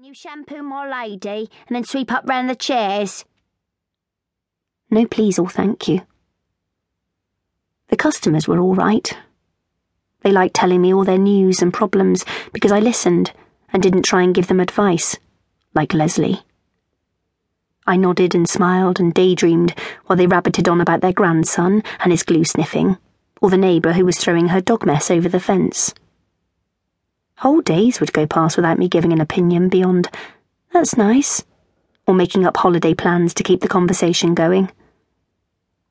You shampoo my lady and then sweep up round the chairs? No, please, or thank you. The customers were all right. They liked telling me all their news and problems because I listened and didn't try and give them advice, like Leslie. I nodded and smiled and daydreamed while they rabbited on about their grandson and his glue sniffing, or the neighbour who was throwing her dog mess over the fence. Whole days would go past without me giving an opinion beyond, that's nice, or making up holiday plans to keep the conversation going.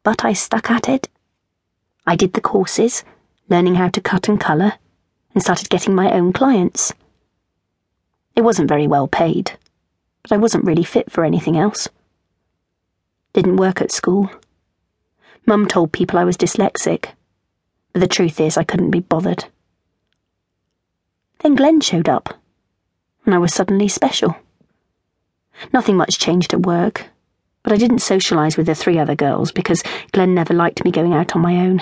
But I stuck at it. I did the courses, learning how to cut and colour, and started getting my own clients. It wasn't very well paid, but I wasn't really fit for anything else. Didn't work at school. Mum told people I was dyslexic, but the truth is I couldn't be bothered. Then Glen showed up, and I was suddenly special. Nothing much changed at work, but I didn't socialise with the three other girls because Glen never liked me going out on my own.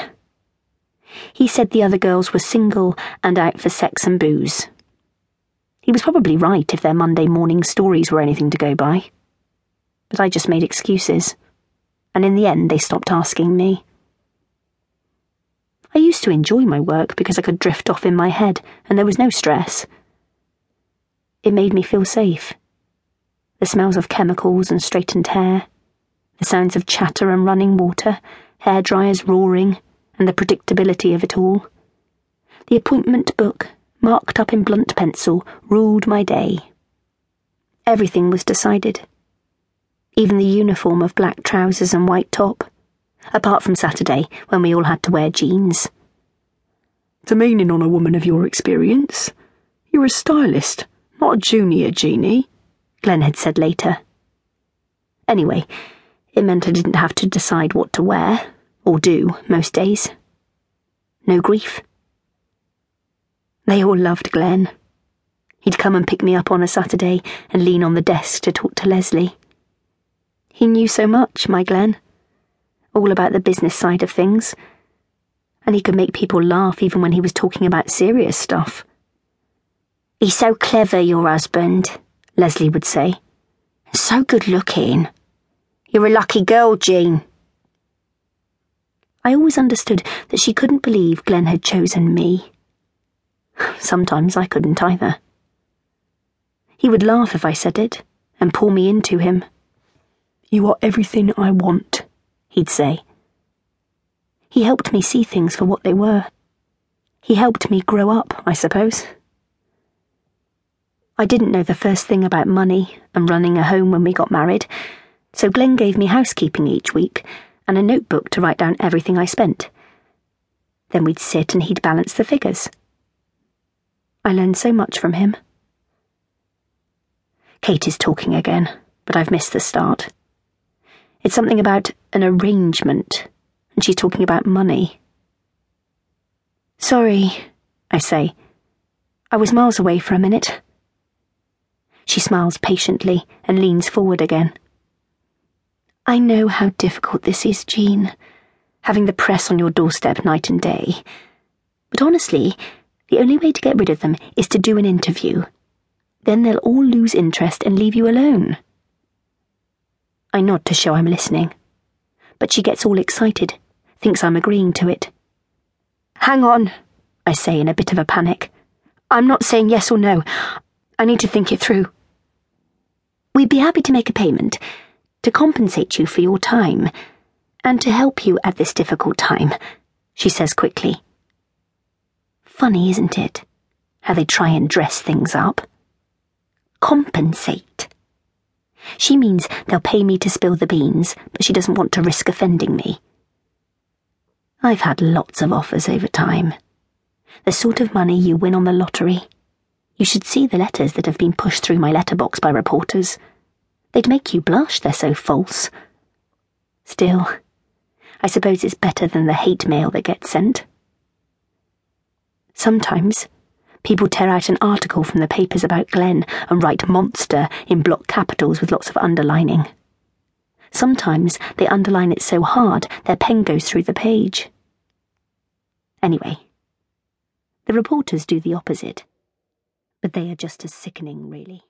He said the other girls were single and out for sex and booze. He was probably right if their Monday morning stories were anything to go by. But I just made excuses, and in the end they stopped asking me. I used to enjoy my work because I could drift off in my head and there was no stress. It made me feel safe. The smells of chemicals and straightened hair, the sounds of chatter and running water, hair dryers roaring, and the predictability of it all. The appointment book, marked up in blunt pencil, ruled my day. Everything was decided. Even the uniform of black trousers and white top apart from Saturday, when we all had to wear jeans. Demeaning on a woman of your experience. You're a stylist, not a junior genie, Glen had said later. Anyway, it meant I didn't have to decide what to wear, or do, most days. No grief. They all loved Glen. He'd come and pick me up on a Saturday and lean on the desk to talk to Leslie. He knew so much, my Glen all about the business side of things. And he could make people laugh even when he was talking about serious stuff. He's so clever, your husband, Leslie would say. So good looking. You're a lucky girl, Jean. I always understood that she couldn't believe Glen had chosen me. Sometimes I couldn't either. He would laugh if I said it and pull me into him. You are everything I want, he'd say. He helped me see things for what they were. He helped me grow up, I suppose. I didn't know the first thing about money and running a home when we got married, so Glen gave me housekeeping each week and a notebook to write down everything I spent. Then we'd sit and he'd balance the figures. I learned so much from him. Kate is talking again, but I've missed the start. It's something about an arrangement, and she's talking about money. Sorry, I say. I was miles away for a minute. She smiles patiently and leans forward again. I know how difficult this is, Jean, having the press on your doorstep night and day. But honestly, the only way to get rid of them is to do an interview. Then they'll all lose interest and leave you alone. I nod to show I'm listening. But she gets all excited, thinks I'm agreeing to it. Hang on, I say in a bit of a panic. I'm not saying yes or no. I need to think it through. We'd be happy to make a payment, to compensate you for your time, and to help you at this difficult time, she says quickly. Funny, isn't it? How they try and dress things up. Compensate. She means they'll pay me to spill the beans, but she doesn't want to risk offending me. I've had lots of offers over time. The sort of money you win on the lottery. You should see the letters that have been pushed through my letterbox by reporters. They'd make you blush, they're so false. Still, I suppose it's better than the hate mail that gets sent. Sometimes People tear out an article from the papers about Glen and write monster in block capitals with lots of underlining. Sometimes they underline it so hard their pen goes through the page. Anyway, the reporters do the opposite, but they are just as sickening, really.